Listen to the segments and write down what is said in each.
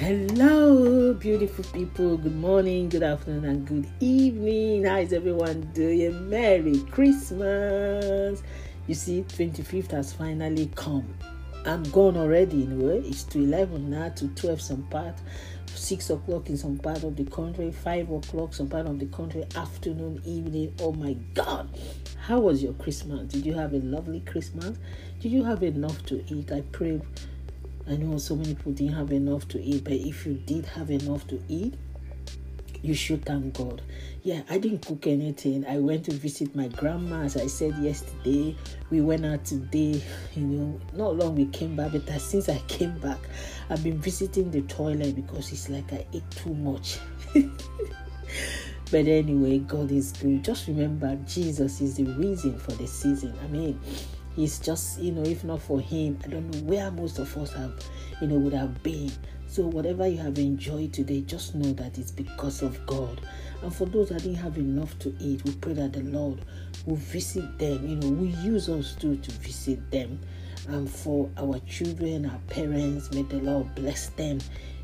Hello, beautiful people. Good morning, good afternoon, and good evening. How is everyone doing? Merry Christmas. You see, 25th has finally come. I'm gone already in a. It's to 11 now, to 12 some part, 6 o'clock in some part of the country, 5 o'clock some part of the country, afternoon, evening. Oh my God. How was your Christmas? Did you have a lovely Christmas? Did you have enough to eat? I pray I know so many people didn't have enough to eat, but if you did have enough to eat, you should thank God. Yeah, I didn't cook anything. I went to visit my grandma, as I said yesterday. We went out today. You know, not long we came back, but since I came back, I've been visiting the toilet because it's like I ate too much. but anyway, God is good. Just remember, Jesus is the reason for the season. I mean, He's just, you know, if not for him, I don't know where most of us have, you know, would have been. So whatever you have enjoyed today, just know that it's because of God. And for those that didn't have enough to eat, we pray that the Lord will visit them. You know, we use us too to visit them. And for our children, our parents, may the Lord bless them.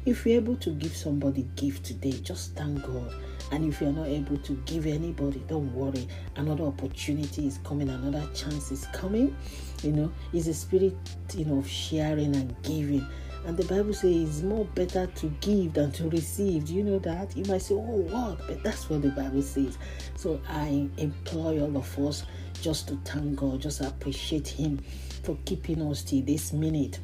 If you're able to give somebody gift today, just thank God and if you're not able to give anybody, don't worry. Another opportunity is coming, another chance is coming. You know, it's a spirit, you know, of sharing and giving. And the Bible says it's more better to give than to receive. Do you know that? You might say, oh, what? But that's what the Bible says. So I employ all of us just to thank God, just appreciate Him for keeping us till this minute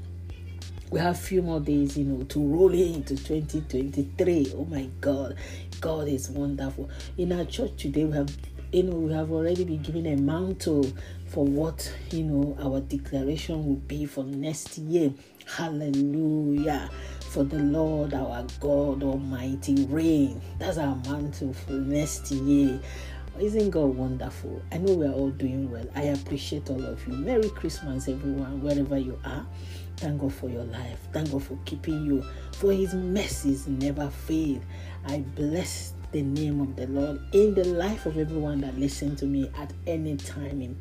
we have a few more days, you know, to roll into 2023. Oh my God, God is wonderful. In our church today, we have, you know, we have already been given a mantle for what, you know, our declaration will be for next year. Hallelujah. For the Lord our God Almighty reign. That's our mantle for next year. Isn't God wonderful? I know we're all doing well. I appreciate all of you. Merry Christmas, everyone, wherever you are. Thank God for your life. Thank God for keeping you. For his mercies never fail. I bless the name of the Lord in the life of everyone that listens to me at any time in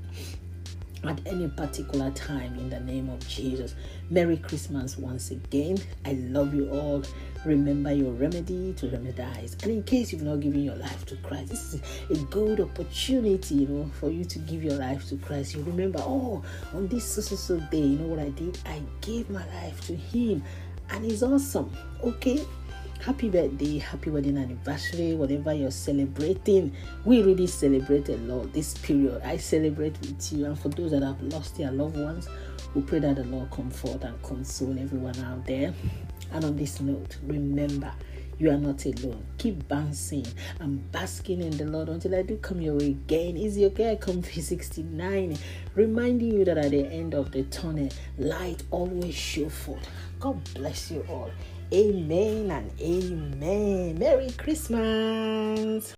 at any particular time in the name of Jesus. Merry Christmas once again. I love you all. Remember your remedy to remedize. And in case you've not given your life to Christ, this is a good opportunity, you know, for you to give your life to Christ. You remember, oh, on this so so so day, you know what I did? I gave my life to Him, and He's awesome. Okay, happy birthday, happy wedding anniversary, whatever you're celebrating. We really celebrate a lot this period. I celebrate with you, and for those that have lost their loved ones, we pray that the Lord comfort and console everyone out there. And on this note, remember you are not alone. Keep bouncing and basking in the Lord until I do come your way again. Is it okay? Come 69, reminding you that at the end of the tunnel, light always show forth. God bless you all. Amen and amen. Merry Christmas.